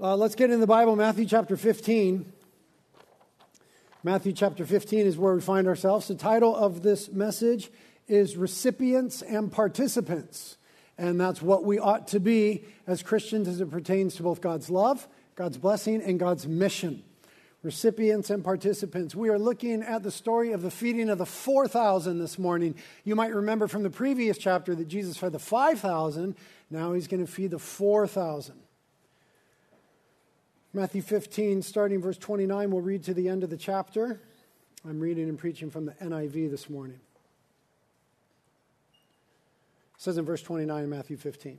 Uh, let's get in the Bible, Matthew chapter 15. Matthew chapter 15 is where we find ourselves. The title of this message is Recipients and Participants. And that's what we ought to be as Christians as it pertains to both God's love, God's blessing, and God's mission. Recipients and participants. We are looking at the story of the feeding of the 4,000 this morning. You might remember from the previous chapter that Jesus fed the 5,000. Now he's going to feed the 4,000. Matthew 15, starting verse 29, we'll read to the end of the chapter. I'm reading and preaching from the NIV this morning. It says in verse 29 in Matthew 15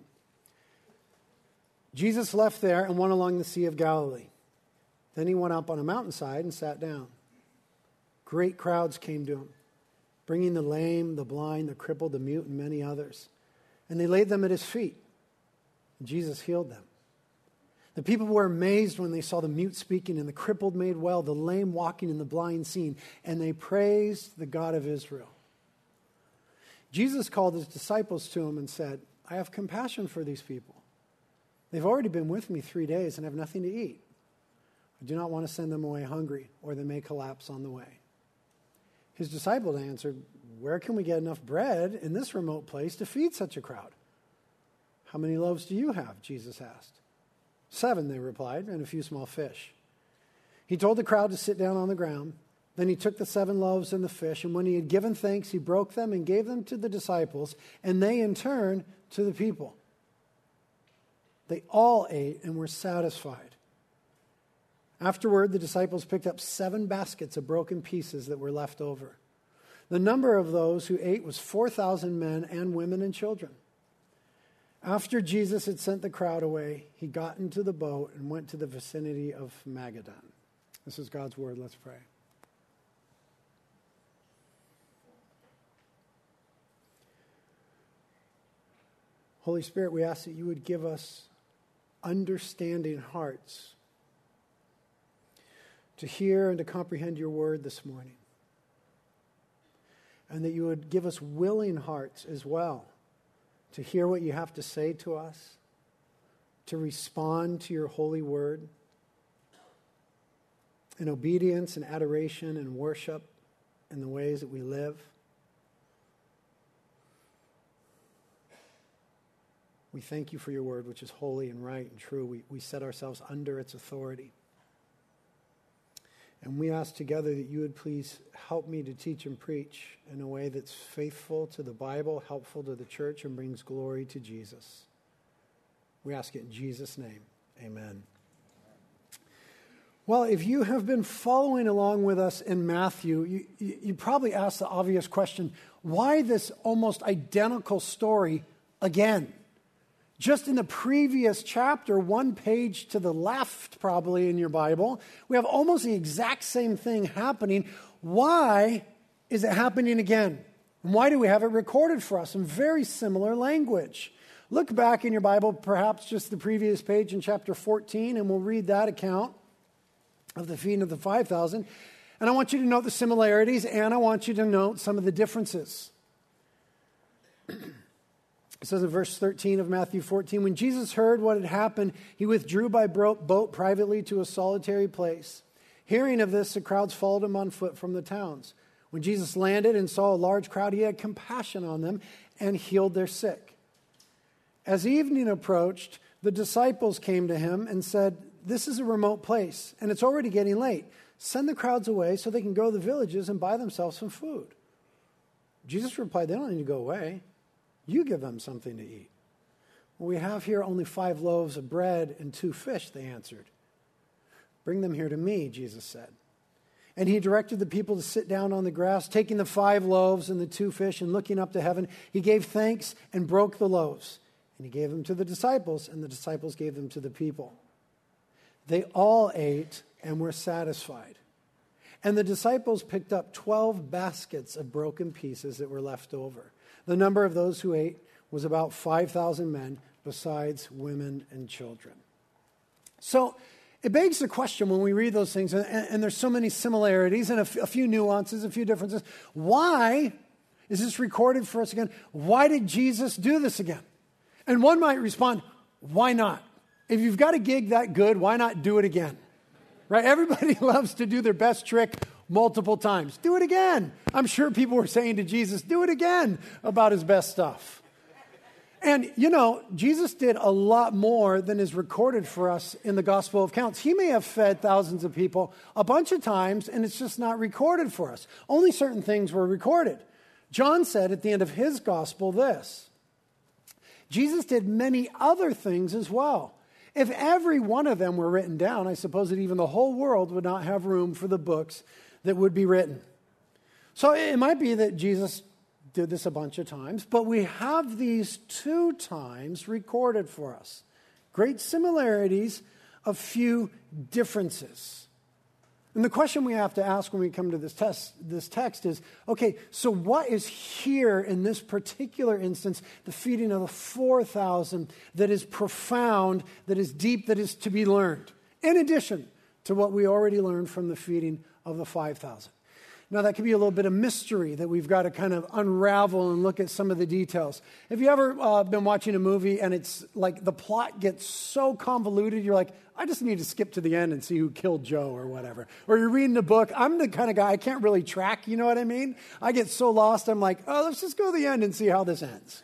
Jesus left there and went along the Sea of Galilee. Then he went up on a mountainside and sat down. Great crowds came to him, bringing the lame, the blind, the crippled, the mute, and many others. And they laid them at his feet. Jesus healed them. The people were amazed when they saw the mute speaking and the crippled made well, the lame walking and the blind seeing, and they praised the God of Israel. Jesus called his disciples to him and said, I have compassion for these people. They've already been with me three days and have nothing to eat. I do not want to send them away hungry, or they may collapse on the way. His disciples answered, Where can we get enough bread in this remote place to feed such a crowd? How many loaves do you have? Jesus asked. Seven, they replied, and a few small fish. He told the crowd to sit down on the ground. Then he took the seven loaves and the fish, and when he had given thanks, he broke them and gave them to the disciples, and they in turn to the people. They all ate and were satisfied. Afterward, the disciples picked up seven baskets of broken pieces that were left over. The number of those who ate was 4,000 men and women and children. After Jesus had sent the crowd away, he got into the boat and went to the vicinity of Magadan. This is God's word. Let's pray. Holy Spirit, we ask that you would give us understanding hearts to hear and to comprehend your word this morning. And that you would give us willing hearts as well to hear what you have to say to us, to respond to your holy word in obedience and adoration and worship in the ways that we live. We thank you for your word, which is holy and right and true. We, we set ourselves under its authority. And we ask together that you would please help me to teach and preach in a way that's faithful to the Bible, helpful to the church, and brings glory to Jesus. We ask it in Jesus' name. Amen. Well, if you have been following along with us in Matthew, you, you, probably asked the obvious question why this almost identical story again? Just in the previous chapter, one page to the left, probably in your Bible, we have almost the exact same thing happening. Why is it happening again? And why do we have it recorded for us in very similar language? Look back in your Bible, perhaps just the previous page in chapter 14, and we'll read that account of the feeding of the 5,000. And I want you to note the similarities, and I want you to note some of the differences. It says in verse 13 of Matthew 14 When Jesus heard what had happened, he withdrew by boat privately to a solitary place. Hearing of this, the crowds followed him on foot from the towns. When Jesus landed and saw a large crowd, he had compassion on them and healed their sick. As evening approached, the disciples came to him and said, This is a remote place, and it's already getting late. Send the crowds away so they can go to the villages and buy themselves some food. Jesus replied, They don't need to go away. You give them something to eat. We have here only five loaves of bread and two fish, they answered. Bring them here to me, Jesus said. And he directed the people to sit down on the grass, taking the five loaves and the two fish, and looking up to heaven, he gave thanks and broke the loaves. And he gave them to the disciples, and the disciples gave them to the people. They all ate and were satisfied. And the disciples picked up 12 baskets of broken pieces that were left over. The number of those who ate was about 5,000 men, besides women and children. So it begs the question when we read those things, and, and there's so many similarities and a, f- a few nuances, a few differences. Why is this recorded for us again? Why did Jesus do this again? And one might respond, why not? If you've got a gig that good, why not do it again? Right? Everybody loves to do their best trick multiple times. Do it again. I'm sure people were saying to Jesus, do it again about his best stuff. And, you know, Jesus did a lot more than is recorded for us in the Gospel of Counts. He may have fed thousands of people a bunch of times, and it's just not recorded for us. Only certain things were recorded. John said at the end of his Gospel this Jesus did many other things as well. If every one of them were written down, I suppose that even the whole world would not have room for the books that would be written. So it might be that Jesus did this a bunch of times, but we have these two times recorded for us. Great similarities, a few differences. And the question we have to ask when we come to this, test, this text is okay, so what is here in this particular instance, the feeding of the 4,000, that is profound, that is deep, that is to be learned, in addition to what we already learned from the feeding of the 5,000? Now, that could be a little bit of mystery that we've got to kind of unravel and look at some of the details. Have you ever uh, been watching a movie and it's like the plot gets so convoluted, you're like, I just need to skip to the end and see who killed Joe or whatever. Or you're reading a book. I'm the kind of guy I can't really track, you know what I mean? I get so lost, I'm like, oh, let's just go to the end and see how this ends.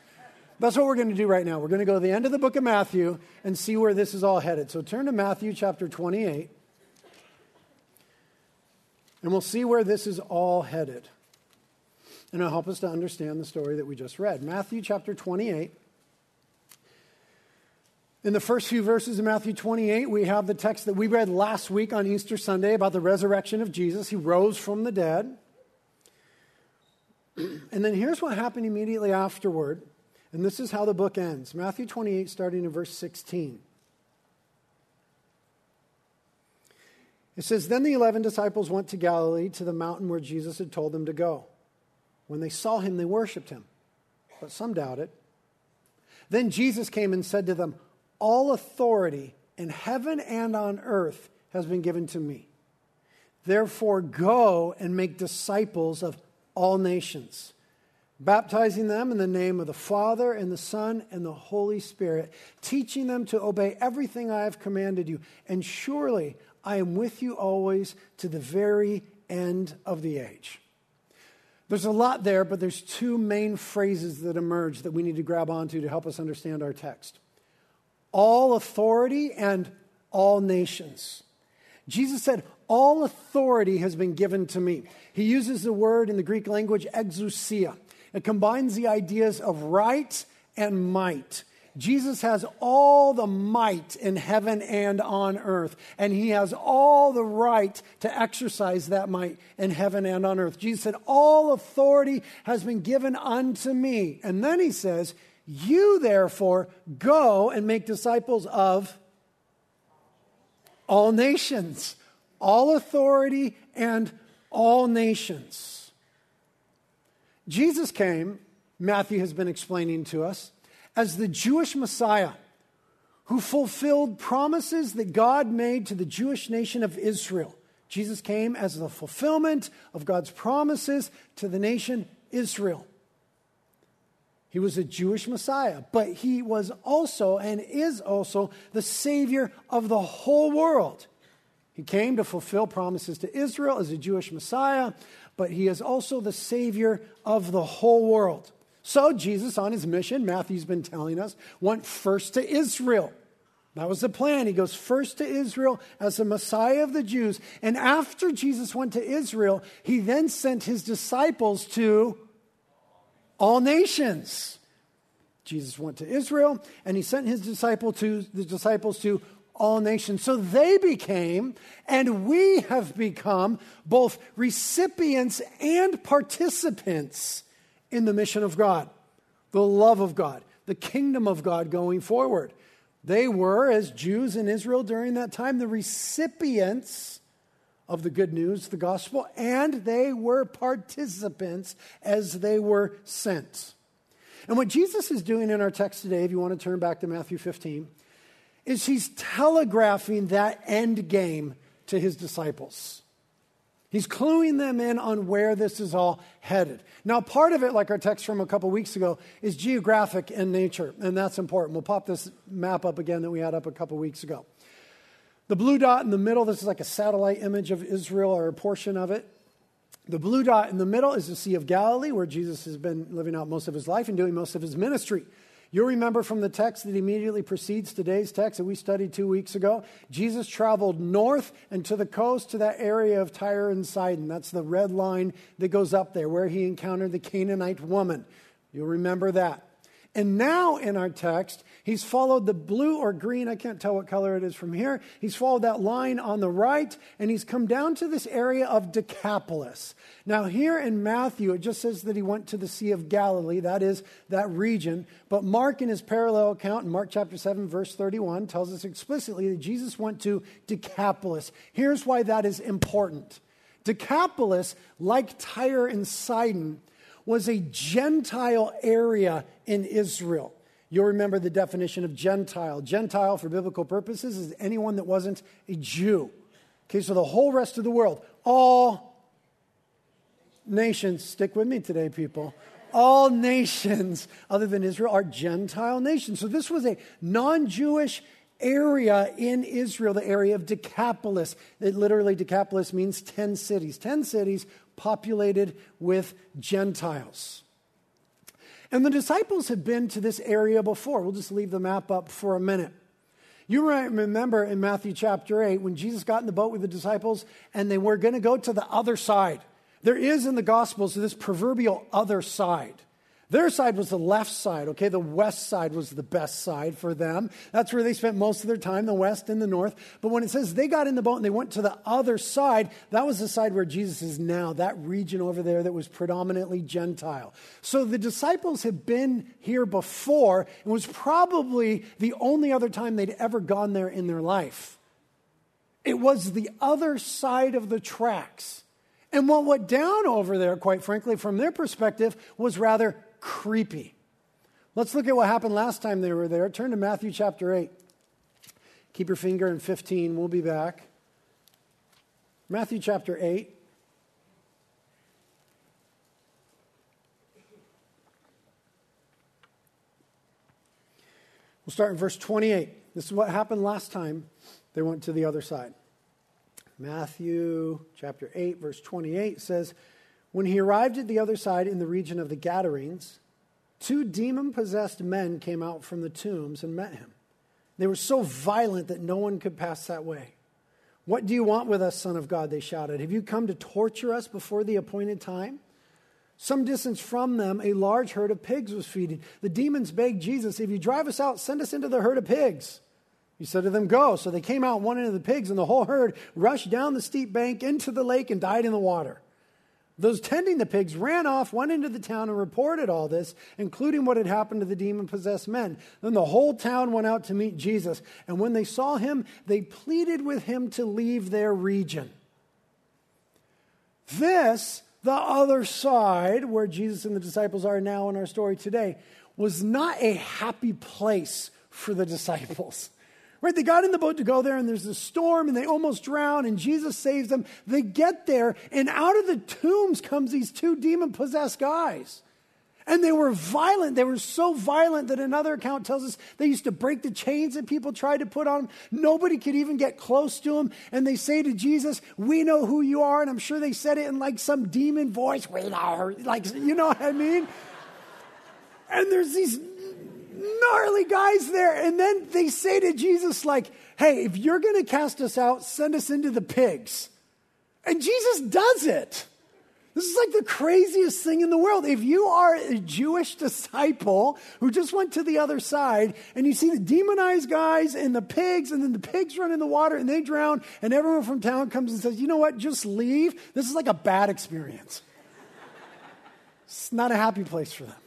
That's what we're going to do right now. We're going to go to the end of the book of Matthew and see where this is all headed. So turn to Matthew chapter 28. And we'll see where this is all headed. And it'll help us to understand the story that we just read. Matthew chapter 28. In the first few verses of Matthew 28, we have the text that we read last week on Easter Sunday about the resurrection of Jesus. He rose from the dead. And then here's what happened immediately afterward. And this is how the book ends Matthew 28, starting in verse 16. It says, Then the eleven disciples went to Galilee to the mountain where Jesus had told them to go. When they saw him, they worshiped him, but some doubted. Then Jesus came and said to them, All authority in heaven and on earth has been given to me. Therefore, go and make disciples of all nations, baptizing them in the name of the Father and the Son and the Holy Spirit, teaching them to obey everything I have commanded you. And surely I am with you always to the very end of the age. There's a lot there, but there's two main phrases that emerge that we need to grab onto to help us understand our text all authority and all nations. Jesus said, All authority has been given to me. He uses the word in the Greek language exousia. It combines the ideas of right and might. Jesus has all the might in heaven and on earth, and he has all the right to exercise that might in heaven and on earth. Jesus said, All authority has been given unto me. And then he says, You therefore go and make disciples of all nations, all authority and all nations. Jesus came, Matthew has been explaining to us as the Jewish Messiah who fulfilled promises that God made to the Jewish nation of Israel. Jesus came as the fulfillment of God's promises to the nation Israel. He was a Jewish Messiah, but he was also and is also the Savior of the whole world. He came to fulfill promises to Israel as a Jewish Messiah, but he is also the Savior of the whole world. So Jesus, on his mission, Matthew's been telling us, went first to Israel. That was the plan. He goes first to Israel as the Messiah of the Jews. And after Jesus went to Israel, he then sent his disciples to all nations. Jesus went to Israel and he sent his disciple to the disciples to all nations. So they became, and we have become, both recipients and participants in the mission of God, the love of God, the kingdom of God going forward. They were, as Jews in Israel during that time, the recipients of the good news, the gospel, and they were participants as they were sent. And what Jesus is doing in our text today, if you want to turn back to Matthew 15, is he's telegraphing that end game to his disciples. He's cluing them in on where this is all headed. Now, part of it, like our text from a couple weeks ago, is geographic in nature, and that's important. We'll pop this map up again that we had up a couple weeks ago. The blue dot in the middle, this is like a satellite image of Israel or a portion of it. The blue dot in the middle is the Sea of Galilee, where Jesus has been living out most of his life and doing most of his ministry. You'll remember from the text that immediately precedes today's text that we studied two weeks ago. Jesus traveled north and to the coast to that area of Tyre and Sidon. That's the red line that goes up there where he encountered the Canaanite woman. You'll remember that. And now in our text, he's followed the blue or green, I can't tell what color it is from here. He's followed that line on the right, and he's come down to this area of Decapolis. Now, here in Matthew, it just says that he went to the Sea of Galilee, that is that region. But Mark, in his parallel account, in Mark chapter 7, verse 31, tells us explicitly that Jesus went to Decapolis. Here's why that is important Decapolis, like Tyre and Sidon, was a Gentile area in Israel. You'll remember the definition of Gentile. Gentile, for biblical purposes, is anyone that wasn't a Jew. Okay, so the whole rest of the world, all nations, stick with me today, people. All nations other than Israel are Gentile nations. So this was a non Jewish area in Israel, the area of Decapolis. It literally, Decapolis means 10 cities. 10 cities populated with Gentiles. And the disciples had been to this area before. We'll just leave the map up for a minute. You might remember in Matthew chapter 8 when Jesus got in the boat with the disciples and they were going to go to the other side. There is in the Gospels this proverbial other side. Their side was the left side, okay? The west side was the best side for them. That's where they spent most of their time, the west and the north. But when it says they got in the boat and they went to the other side, that was the side where Jesus is now, that region over there that was predominantly Gentile. So the disciples had been here before and was probably the only other time they'd ever gone there in their life. It was the other side of the tracks. And what went down over there, quite frankly, from their perspective, was rather creepy. Let's look at what happened last time they were there. Turn to Matthew chapter 8. Keep your finger in 15. We'll be back. Matthew chapter 8. We'll start in verse 28. This is what happened last time they went to the other side. Matthew chapter 8, verse 28 says, when he arrived at the other side in the region of the Gadarenes, two demon possessed men came out from the tombs and met him. They were so violent that no one could pass that way. What do you want with us, Son of God? They shouted. Have you come to torture us before the appointed time? Some distance from them, a large herd of pigs was feeding. The demons begged Jesus, If you drive us out, send us into the herd of pigs. He said to them, Go. So they came out, one of the pigs, and the whole herd rushed down the steep bank into the lake and died in the water. Those tending the pigs ran off, went into the town, and reported all this, including what had happened to the demon possessed men. Then the whole town went out to meet Jesus. And when they saw him, they pleaded with him to leave their region. This, the other side, where Jesus and the disciples are now in our story today, was not a happy place for the disciples. Right? They got in the boat to go there, and there's a storm, and they almost drown, and Jesus saves them. They get there, and out of the tombs comes these two demon possessed guys. And they were violent. They were so violent that another account tells us they used to break the chains that people tried to put on. Them. Nobody could even get close to them. And they say to Jesus, We know who you are. And I'm sure they said it in like some demon voice. We know Like, you know what I mean? And there's these gnarly guys there. And then they say to Jesus, like, hey, if you're going to cast us out, send us into the pigs. And Jesus does it. This is like the craziest thing in the world. If you are a Jewish disciple who just went to the other side and you see the demonized guys and the pigs, and then the pigs run in the water and they drown, and everyone from town comes and says, you know what, just leave, this is like a bad experience. It's not a happy place for them.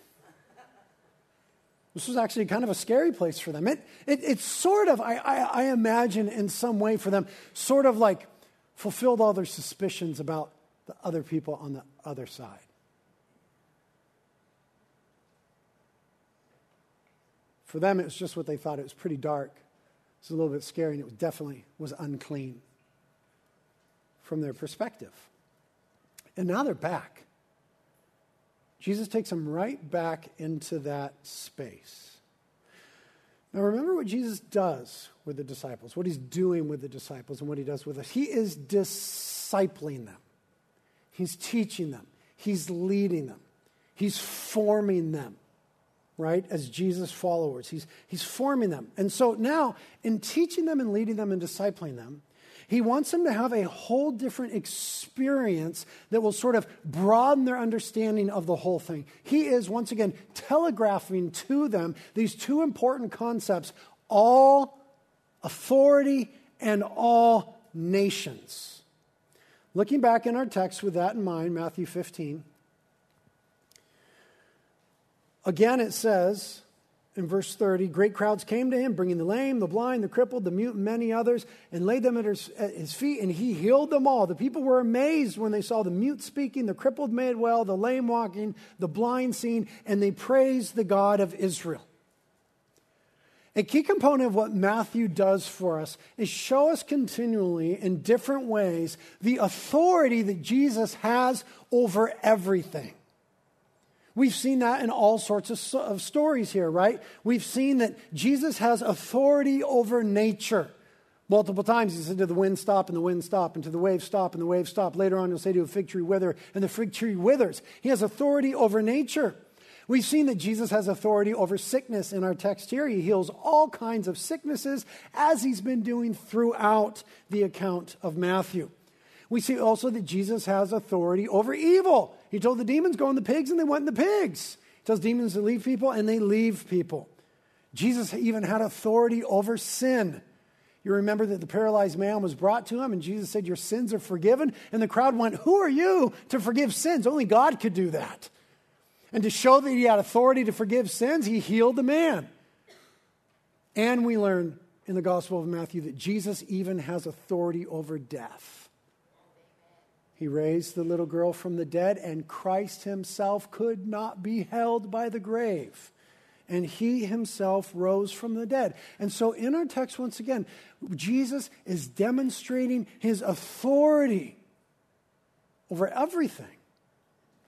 This was actually kind of a scary place for them. It, it, it sort of, I, I, I imagine in some way for them, sort of like fulfilled all their suspicions about the other people on the other side. For them, it was just what they thought. It was pretty dark. It was a little bit scary, and it was definitely was unclean from their perspective. And now they're back. Jesus takes them right back into that space. Now, remember what Jesus does with the disciples, what he's doing with the disciples, and what he does with us. He is discipling them, he's teaching them, he's leading them, he's forming them right, as Jesus followers. He's, he's forming them. And so now, in teaching them and leading them and discipling them, he wants them to have a whole different experience that will sort of broaden their understanding of the whole thing. He is, once again, telegraphing to them these two important concepts all authority and all nations. Looking back in our text with that in mind, Matthew 15. Again, it says in verse 30 great crowds came to him, bringing the lame, the blind, the crippled, the mute, and many others, and laid them at his, feet, and he healed them all. The people were amazed when they saw the mute speaking, the crippled made well, the lame walking, the blind seeing, and they praised the God of Israel. A key component of what Matthew does for us is show us continually in different ways the authority that Jesus has over everything. We've seen that in all sorts of, of, stories here, right? We've seen that Jesus has authority over nature. Multiple times he said to the wind, stop, and the wind stop, and to the wave, stop, and the wave stop. Later on, he'll say to a fig tree, wither, and the fig tree withers. He has authority over nature. We've seen that Jesus has authority over sickness in our text here. He heals all kinds of sicknesses as he's been doing throughout the account of Matthew. We see also that Jesus has authority over evil. He told the demons, go in the pigs, and they went in the pigs. He tells demons to leave people, and they leave people. Jesus even had authority over sin. You remember that the paralyzed man was brought to him, and Jesus said, Your sins are forgiven. And the crowd went, Who are you to forgive sins? Only God could do that. And to show that he had authority to forgive sins, he healed the man. And we learn in the Gospel of Matthew that Jesus even has authority over death. He raised the little girl from the dead, and Christ himself could not be held by the grave. And he himself rose from the dead. And so, in our text, once again, Jesus is demonstrating his authority over everything,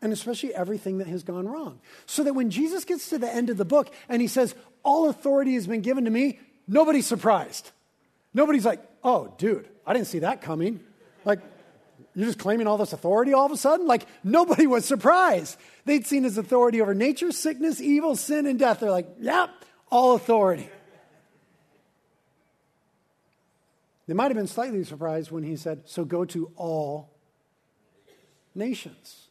and especially everything that has gone wrong. So that when Jesus gets to the end of the book and he says, All authority has been given to me, nobody's surprised. Nobody's like, Oh, dude, I didn't see that coming. Like, you're just claiming all this authority all of a sudden? Like, nobody was surprised. They'd seen his authority over nature, sickness, evil, sin, and death. They're like, yep, all authority. They might have been slightly surprised when he said, So go to all nations.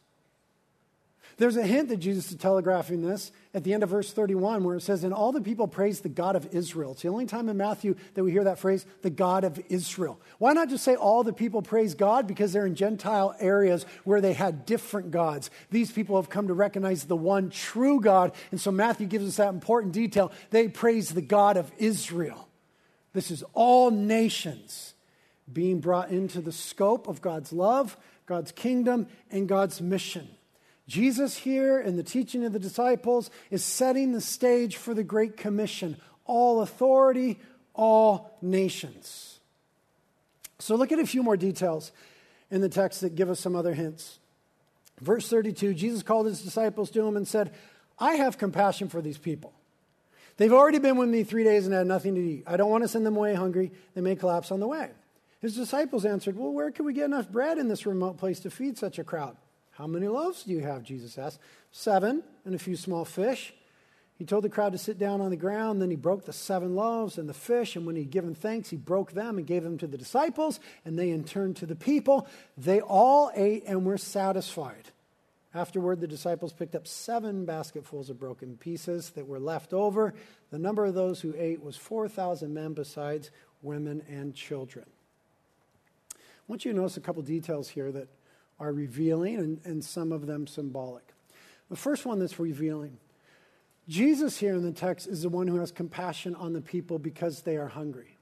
There's a hint that Jesus is telegraphing this at the end of verse 31, where it says, And all the people praised the God of Israel. It's the only time in Matthew that we hear that phrase, the God of Israel. Why not just say all the people praise God? Because they're in Gentile areas where they had different gods. These people have come to recognize the one true God. And so Matthew gives us that important detail. They praise the God of Israel. This is all nations being brought into the scope of God's love, God's kingdom, and God's mission. Jesus, here in the teaching of the disciples, is setting the stage for the Great Commission all authority, all nations. So, look at a few more details in the text that give us some other hints. Verse 32 Jesus called his disciples to him and said, I have compassion for these people. They've already been with me three days and had nothing to eat. I don't want to send them away hungry. They may collapse on the way. His disciples answered, Well, where can we get enough bread in this remote place to feed such a crowd? How many loaves do you have? Jesus asked. Seven and a few small fish. He told the crowd to sit down on the ground. Then he broke the seven loaves and the fish. And when he'd given thanks, he broke them and gave them to the disciples. And they in turn to the people. They all ate and were satisfied. Afterward, the disciples picked up seven basketfuls of broken pieces that were left over. The number of those who ate was 4,000 men, besides women and children. I want you to notice a couple details here that are revealing and, and some of them symbolic. The first one that's revealing Jesus here in the text is the one who has compassion on the people because they are hungry.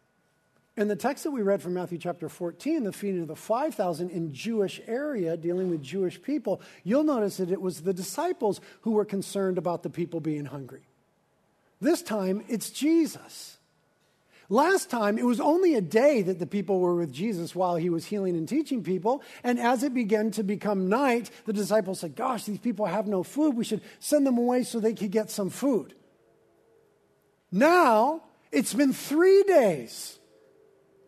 In the text that we read from Matthew chapter 14, the feeding of the 5,000 in Jewish area dealing with Jewish people, you'll notice that it was the disciples who were concerned about the people being hungry. This time, it's Jesus. Last time, it was only a day that the people were with Jesus while he was healing and teaching people. And as it began to become night, the disciples said, Gosh, these people have no food. We should send them away so they could get some food. Now, it's been three days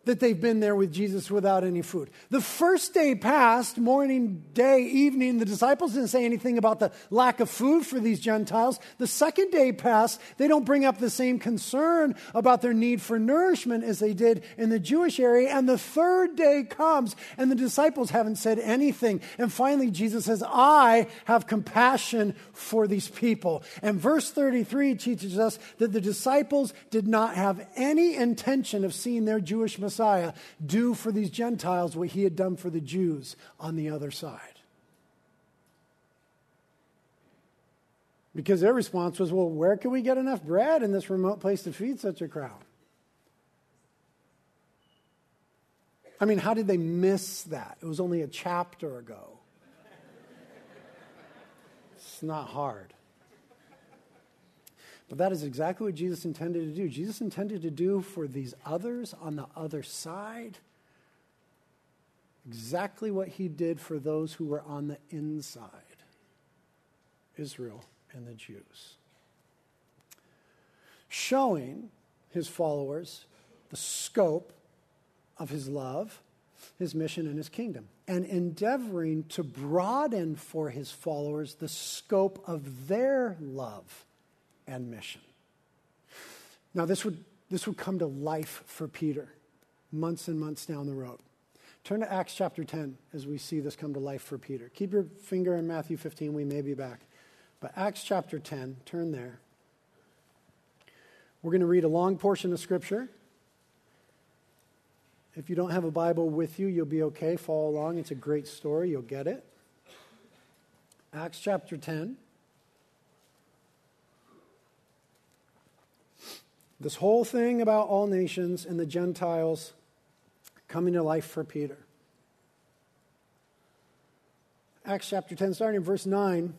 that they've been there with Jesus without any food. The first day passed, morning, day, evening. The disciples didn't say anything about the lack of food for these Gentiles. The second day passed, they don't bring up the same concern about their need for nourishment as they did in the Jewish area. And the third day comes, and the disciples haven't said anything. And finally, Jesus says, I have compassion for these people. And verse 33 teaches us that the disciples did not have any intention of seeing their Jewish Messiah Messiah do for these Gentiles what he had done for the Jews on the other side. Because their response was, well, where can we get enough bread in this remote place to feed such a crowd? I mean, how did they miss that? It was only a chapter ago. It's not hard. But that is exactly what Jesus intended to do. Jesus intended to do for these others on the other side exactly what he did for those who were on the inside Israel and the Jews. Showing his followers the scope of his love, his mission, and his kingdom, and endeavoring to broaden for his followers the scope of their love and mission. Now, this would, this would come to life for Peter months and months down the road. Turn to Acts chapter 10 as we see this come to life for Peter. Keep your finger in Matthew 15, we may be back. But Acts chapter 10, turn there. We're going to read a long portion of Scripture. If you don't have a Bible with you, you'll be okay. Follow along. It's a great story. You'll get it. Acts chapter 10. This whole thing about all nations and the Gentiles coming to life for Peter. Acts chapter 10, starting in verse 9.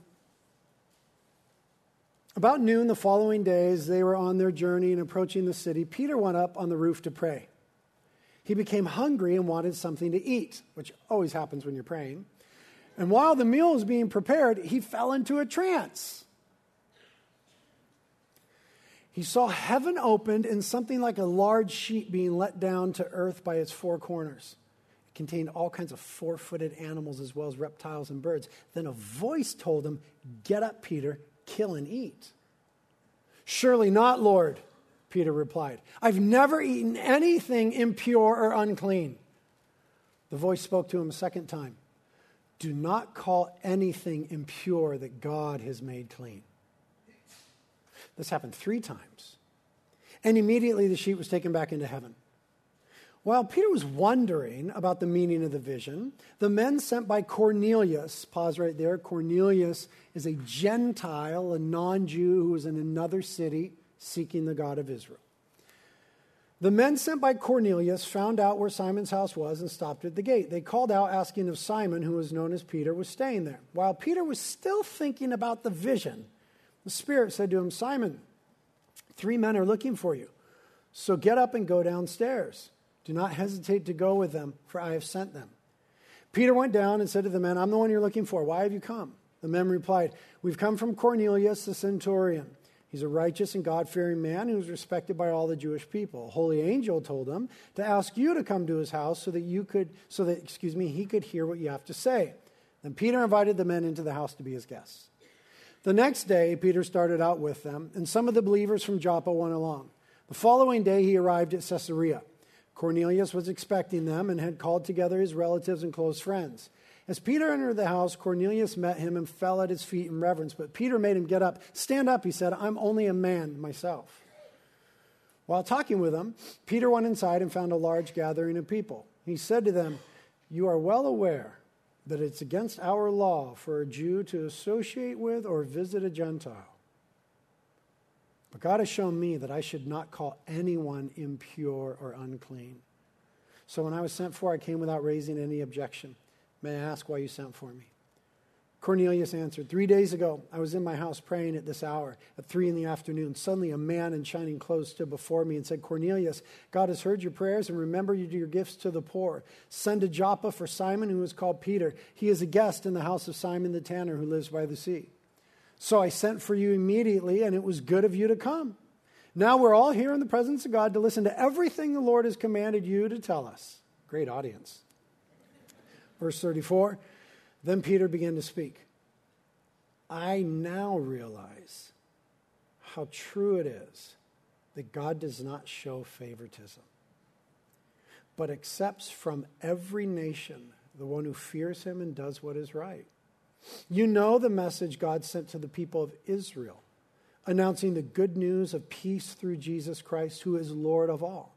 About noon the following day, as they were on their journey and approaching the city, Peter went up on the roof to pray. He became hungry and wanted something to eat, which always happens when you're praying. And while the meal was being prepared, he fell into a trance. He saw heaven opened and something like a large sheet being let down to earth by its four corners. It contained all kinds of four footed animals as well as reptiles and birds. Then a voice told him, Get up, Peter, kill and eat. Surely not, Lord, Peter replied. I've never eaten anything impure or unclean. The voice spoke to him a second time Do not call anything impure that God has made clean. This happened three times. And immediately the sheet was taken back into heaven. While Peter was wondering about the meaning of the vision, the men sent by Cornelius, pause right there. Cornelius is a Gentile, a non Jew who was in another city seeking the God of Israel. The men sent by Cornelius found out where Simon's house was and stopped at the gate. They called out, asking if Simon, who was known as Peter, was staying there. While Peter was still thinking about the vision, the Spirit said to him, Simon, three men are looking for you. So get up and go downstairs. Do not hesitate to go with them, for I have sent them. Peter went down and said to the men, I'm the one you're looking for. Why have you come? The men replied, We've come from Cornelius the centurion. He's a righteous and God fearing man who's respected by all the Jewish people. A holy angel told him to ask you to come to his house so that you could, so that, excuse me, he could hear what you have to say. Then Peter invited the men into the house to be his guests. The next day, Peter started out with them, and some of the believers from Joppa went along. The following day, he arrived at Caesarea. Cornelius was expecting them and had called together his relatives and close friends. As Peter entered the house, Cornelius met him and fell at his feet in reverence. But Peter made him get up. Stand up, he said. I'm only a man myself. While talking with them, Peter went inside and found a large gathering of people. He said to them, You are well aware that it's against our law for a Jew to associate with or visit a Gentile. But God has shown me that I should not call anyone impure or unclean. So when I was sent for, I came without raising any objection. May I ask why you sent for me? Cornelius answered, Three days ago, I was in my house praying at this hour, at three in the afternoon. Suddenly, a man in shining clothes stood before me and said, Cornelius, God has heard your prayers and remembered your gifts to the poor. Send to Joppa for Simon, who is called Peter. He is a guest in the house of Simon the tanner, who lives by the sea. So I sent for you immediately, and it was good of you to come. Now we're all here in the presence of God to listen to everything the Lord has commanded you to tell us. Great audience. Verse 34 Then Peter began to speak. I now realize how true it is that God does not show favoritism, but accepts from every nation the one who fears him and does what is right. You know the message God sent to the people of Israel, announcing the good news of peace through Jesus Christ, who is Lord of all.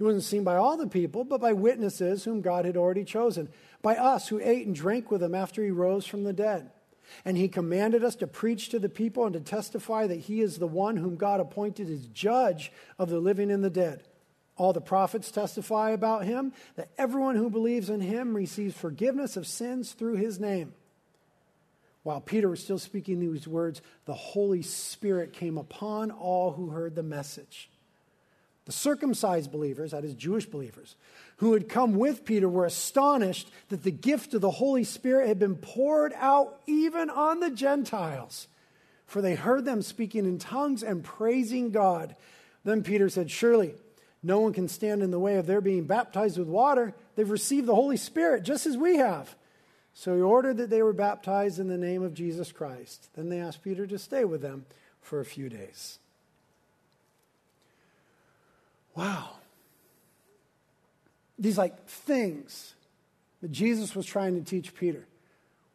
He wasn't seen by all the people, but by witnesses whom God had already chosen, by us who ate and drank with him after he rose from the dead. And he commanded us to preach to the people and to testify that he is the one whom God appointed as judge of the living and the dead. All the prophets testify about him that everyone who believes in him receives forgiveness of sins through his name. While Peter was still speaking these words, the Holy Spirit came upon all who heard the message. The circumcised believers, that is, Jewish believers, who had come with Peter were astonished that the gift of the Holy Spirit had been poured out even on the Gentiles, for they heard them speaking in tongues and praising God. Then Peter said, Surely no one can stand in the way of their being baptized with water. They've received the Holy Spirit just as we have. So he ordered that they were baptized in the name of Jesus Christ. Then they asked Peter to stay with them for a few days. Wow. These like things that Jesus was trying to teach Peter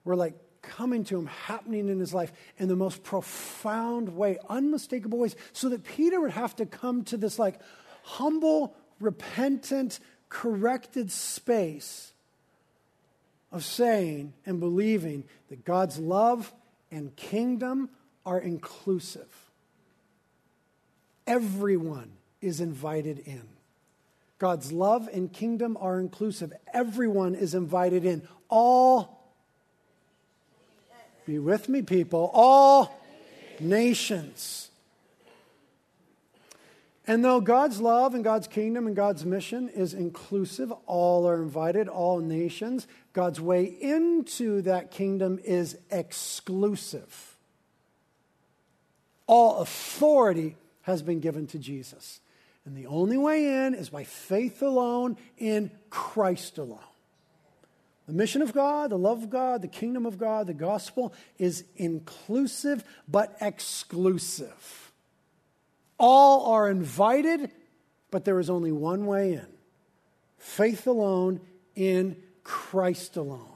were like coming to him, happening in his life in the most profound way, unmistakable ways, so that Peter would have to come to this like humble, repentant, corrected space of saying and believing that God's love and kingdom are inclusive. Everyone is invited in. God's love and kingdom are inclusive. Everyone is invited in. All, be with me, people, all nations. And though God's love and God's kingdom and God's mission is inclusive, all are invited, all nations, God's way into that kingdom is exclusive. All authority has been given to Jesus. And the only way in is by faith alone in Christ alone. The mission of God, the love of God, the kingdom of God, the gospel is inclusive but exclusive. All are invited, but there is only one way in faith alone in Christ alone.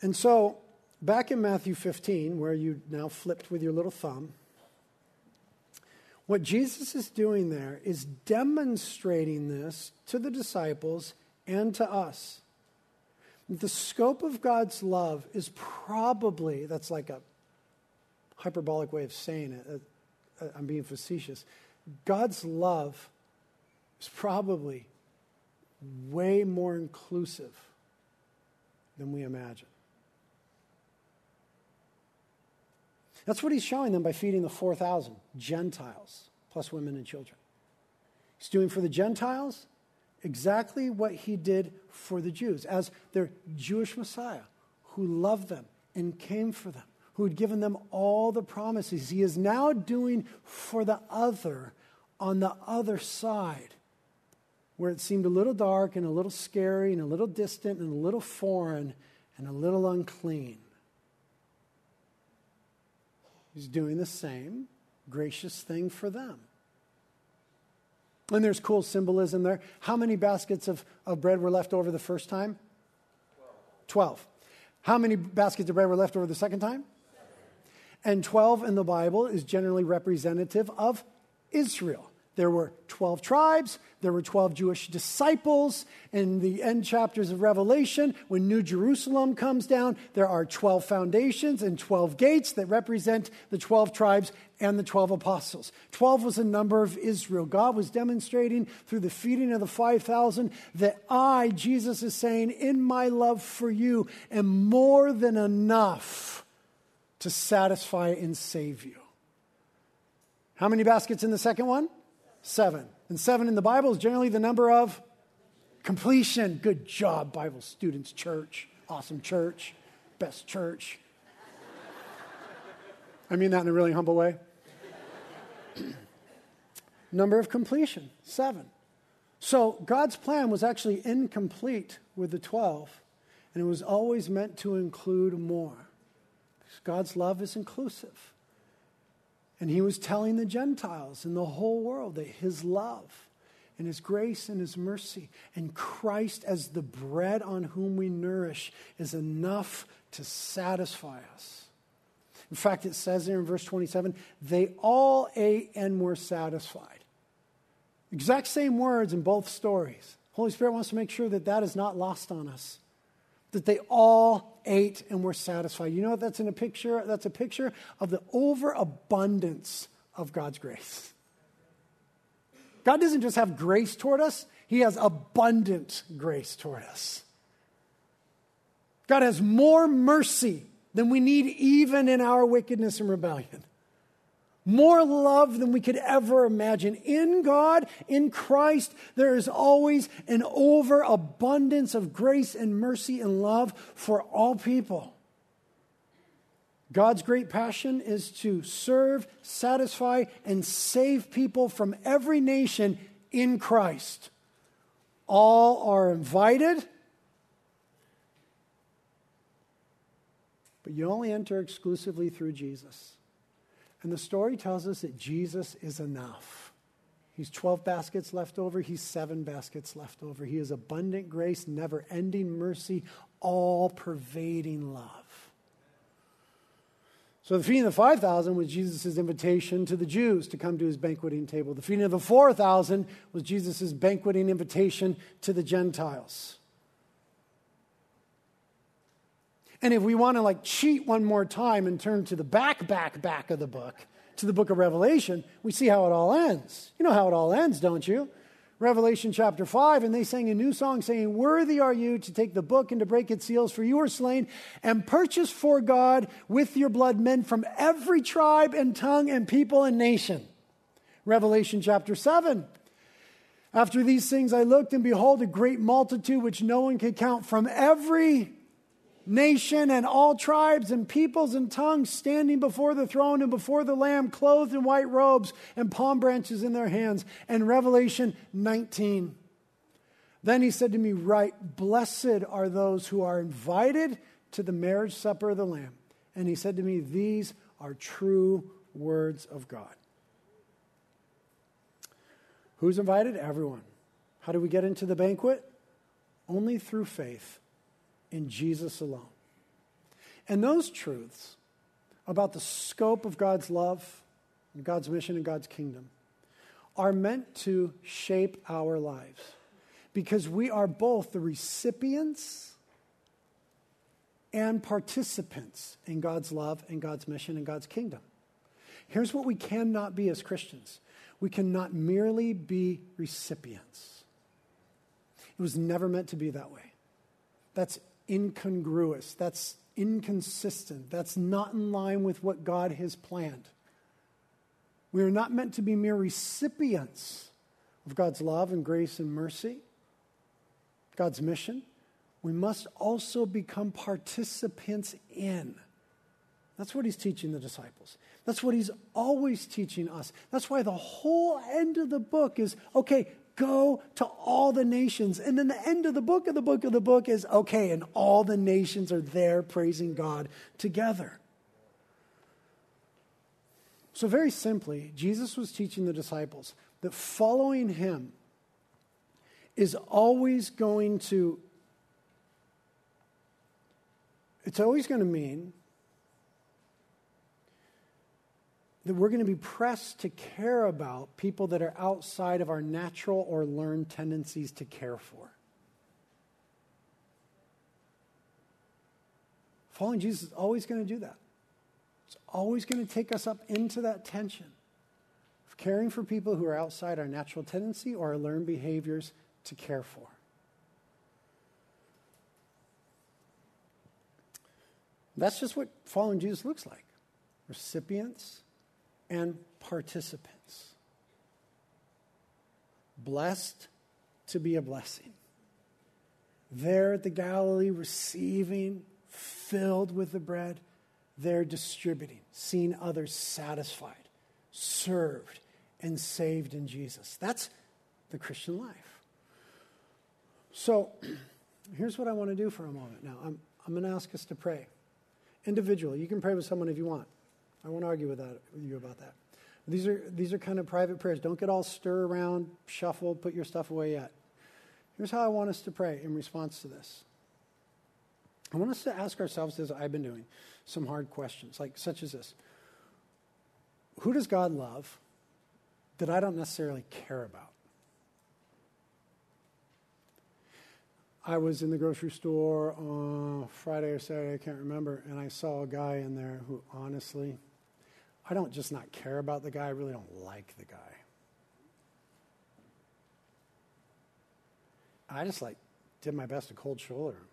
And so, back in Matthew 15, where you now flipped with your little thumb, what Jesus is doing there is demonstrating this to the disciples and to us. The scope of God's love is probably, that's like a hyperbolic way of saying it. Uh, uh, I'm being facetious. God's love is probably way more inclusive than we imagine. That's what he's showing them by feeding the 4,000 Gentiles, plus women and children. He's doing for the Gentiles exactly what he did for the Jews as their Jewish Messiah who loved them and came for them, who had given them all the promises. He is now doing for the other on the other side, where it seemed a little dark and a little scary and a little distant and a little foreign and a little unclean. He's doing the same gracious thing for them. And there's cool symbolism there. How many baskets of, of bread were left over the first time? Twelve. How many baskets of bread were left over the second time? And 12 in the Bible is generally representative of Israel. There were 12 tribes, there were 12 Jewish disciples. In the end chapters of Revelation, when New Jerusalem comes down, there are 12 foundations and 12 gates that represent the 12 tribes and the 12 apostles. 12 was a number of Israel. God was demonstrating through the feeding of the 5,000 that I, Jesus is saying, in my love for you, am more than enough to satisfy and save you. How many baskets in the second one? Seven. And seven in the Bible is generally the number of completion. Good job, Bible students, church. Awesome church. Best church. I mean that in a really humble way. number of completion, seven. So God's plan was actually incomplete with the 12, and it was always meant to include more. God's love is inclusive. And he was telling the Gentiles and the whole world that his love and his grace and his mercy and Christ as the bread on whom we nourish is enough to satisfy us. In fact, it says there in verse 27 they all ate and were satisfied. Exact same words in both stories. Holy Spirit wants to make sure that that is not lost on us that they all ate and were satisfied. You know what that's in a picture? That's a picture of the overabundance of God's grace. God doesn't just have grace toward us, He has abundant grace toward us. God has more mercy than we need even in our wickedness and rebellion more love than we could ever imagine. In God, in Christ, there is always an overabundance of grace and mercy and love for all people. God's great passion is to serve, satisfy, and save people from every nation in Christ. All are invited, but you only enter exclusively through Jesus. And the story tells us that Jesus is enough. He's 12 baskets left over, he's seven baskets left over. He is abundant grace, never ending mercy, all pervading love. So, the feeding of the 5,000 was Jesus' invitation to the Jews to come to his banqueting table. The feeding of the 4,000 was Jesus' banqueting invitation to the Gentiles. And if we want to like cheat one more time and turn to the back, back, back of the book, to the book of Revelation, we see how it all ends. You know how it all ends, don't you? Revelation chapter 5, and they sang a new song saying, Worthy are you to take the book and to break its seals, for you were slain and purchased for God with your blood men from every tribe and tongue and people and nation. Revelation chapter 7. After these things I looked, and behold, a great multitude which no one could count from every nation and all tribes and peoples and tongues standing before the throne and before the Lamb, clothed in white robes and palm branches in their hands. And Revelation 19. Then he said to me, Right, blessed are those who are invited to the marriage supper of the Lamb. And he said to me, These are true words of God. Who's invited? Everyone. How do we get into the banquet? Only through faith in Jesus alone. And those truths about the scope of God's love, and God's mission, and God's kingdom are meant to shape our lives because we are both the recipients and participants in God's love and God's mission and God's kingdom. Here's what we cannot be as Christians we cannot merely be recipients. It was never meant to be that way. That's incongruous. That's inconsistent. That's not in line with what God has planned. We are not meant to be mere recipients of God's love and grace and mercy, God's mission. We must also become participants in. That's what he's teaching the disciples. That's what he's always teaching us. That's why the whole end of the book is okay, Go to all the nations. And then the end of the book of the book of the book is okay, and all the nations are there praising God together. So, very simply, Jesus was teaching the disciples that following him is always going to it's always going to mean that we're going to be pressed to care about people that are outside of our natural or learned tendencies to care for. Following Jesus is always going to do that. It's always going to take us up into that tension of caring for people who are outside our natural tendency or our learned behaviors to care for. That's just what following Jesus looks like recipients and participants. Blessed to be a blessing. There at the Galilee, receiving, filled with the bread, they're distributing, seeing others satisfied, served, and saved in Jesus. That's the Christian life. So, here's what I want to do for a moment now. I'm, I'm going to ask us to pray individually. You can pray with someone if you want. I won't argue with, that, with you about that. These are, these are kind of private prayers. Don't get all stir around, shuffle, put your stuff away yet. Here's how I want us to pray in response to this. I want us to ask ourselves, as I've been doing, some hard questions, like such as this Who does God love that I don't necessarily care about? I was in the grocery store on Friday or Saturday, I can't remember, and I saw a guy in there who honestly, I don't just not care about the guy, I really don't like the guy. I just like did my best to cold shoulder him.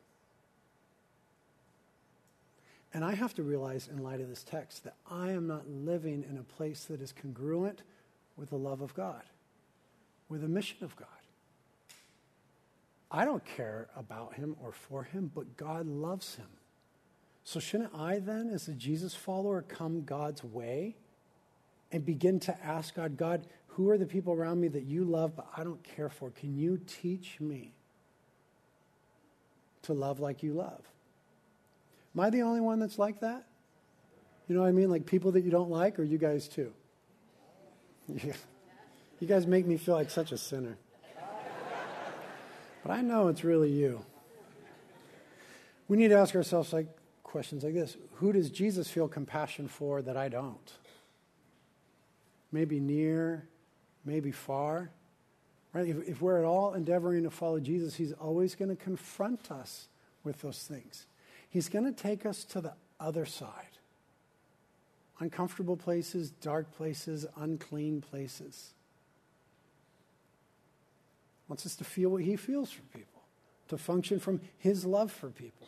And I have to realize, in light of this text, that I am not living in a place that is congruent with the love of God, with the mission of God. I don't care about him or for him, but God loves him. So, shouldn't I then, as a Jesus follower, come God's way and begin to ask God, God, who are the people around me that you love but I don't care for? Can you teach me to love like you love? Am I the only one that's like that? You know what I mean? Like people that you don't like, or you guys too? Yeah. You guys make me feel like such a sinner. But I know it's really you. We need to ask ourselves like questions like this Who does Jesus feel compassion for that I don't? Maybe near, maybe far. Right? If, if we're at all endeavoring to follow Jesus, he's always going to confront us with those things. He's going to take us to the other side uncomfortable places, dark places, unclean places wants us to feel what he feels for people, to function from his love for people.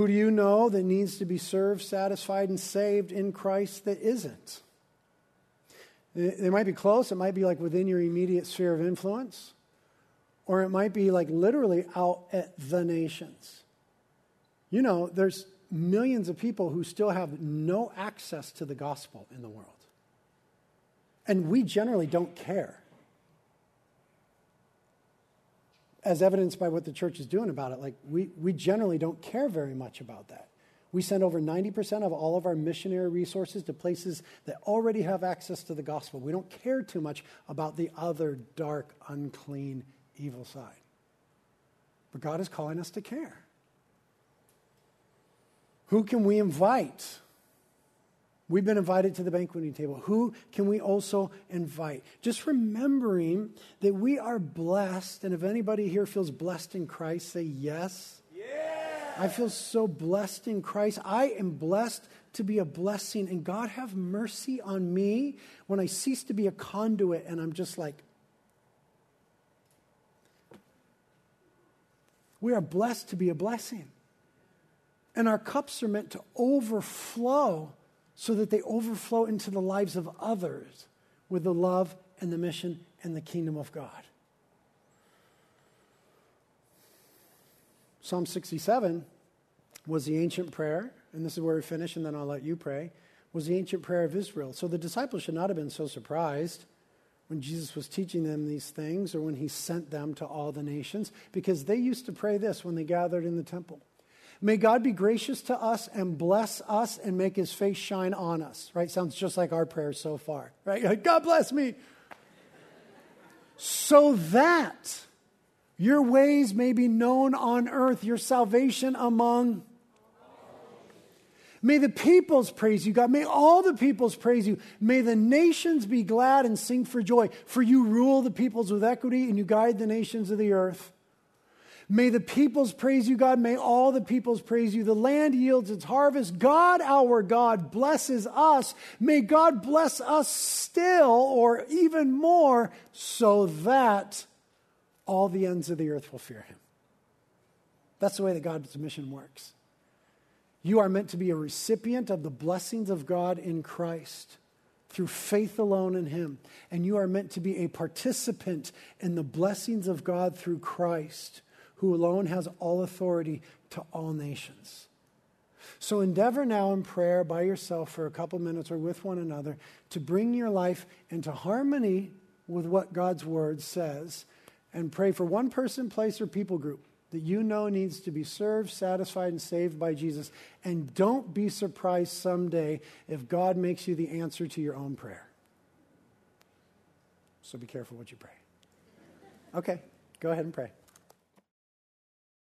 Who do you know that needs to be served, satisfied, and saved in Christ that isn't? They might be close, it might be like within your immediate sphere of influence, or it might be like literally out at the nations. You know, there's millions of people who still have no access to the gospel in the world. And we generally don't care. As evidenced by what the church is doing about it, like we, we generally don't care very much about that. We send over 90% of all of our missionary resources to places that already have access to the gospel. We don't care too much about the other dark, unclean, evil side. But God is calling us to care. Who can we invite? We've been invited to the banqueting table. Who can we also invite? Just remembering that we are blessed, and if anybody here feels blessed in Christ, say yes. Yeah. I feel so blessed in Christ. I am blessed to be a blessing, and God have mercy on me when I cease to be a conduit and I'm just like, we are blessed to be a blessing. And our cups are meant to overflow so that they overflow into the lives of others with the love and the mission and the kingdom of God. Psalm 67 was the ancient prayer, and this is where we finish, and then I'll let you pray, was the ancient prayer of Israel. So the disciples should not have been so surprised when Jesus was teaching them these things or when he sent them to all the nations, because they used to pray this when they gathered in the temple May God be gracious to us and bless us and make his face shine on us. Right? Sounds just like our prayers so far. Right? God bless me. So that your ways may be known on earth, your salvation among May the peoples praise you, God. May all the peoples praise you. May the nations be glad and sing for joy, for you rule the peoples with equity and you guide the nations of the earth. May the peoples praise you, God. May all the peoples praise you. The land yields its harvest. God, our God, blesses us. May God bless us still or even more so that all the ends of the earth will fear him. That's the way that God's mission works. You are meant to be a recipient of the blessings of God in Christ through faith alone in Him. And you are meant to be a participant in the blessings of God through Christ who alone has all authority to all nations. So endeavor now in prayer by yourself for a couple minutes or with one another to bring your life into harmony with what God's word says and pray for one person, place, or people group that you know needs to be served, satisfied, and saved by Jesus. And don't be surprised someday if God makes you the answer to your own prayer. So be careful what you pray. Okay, go ahead and pray.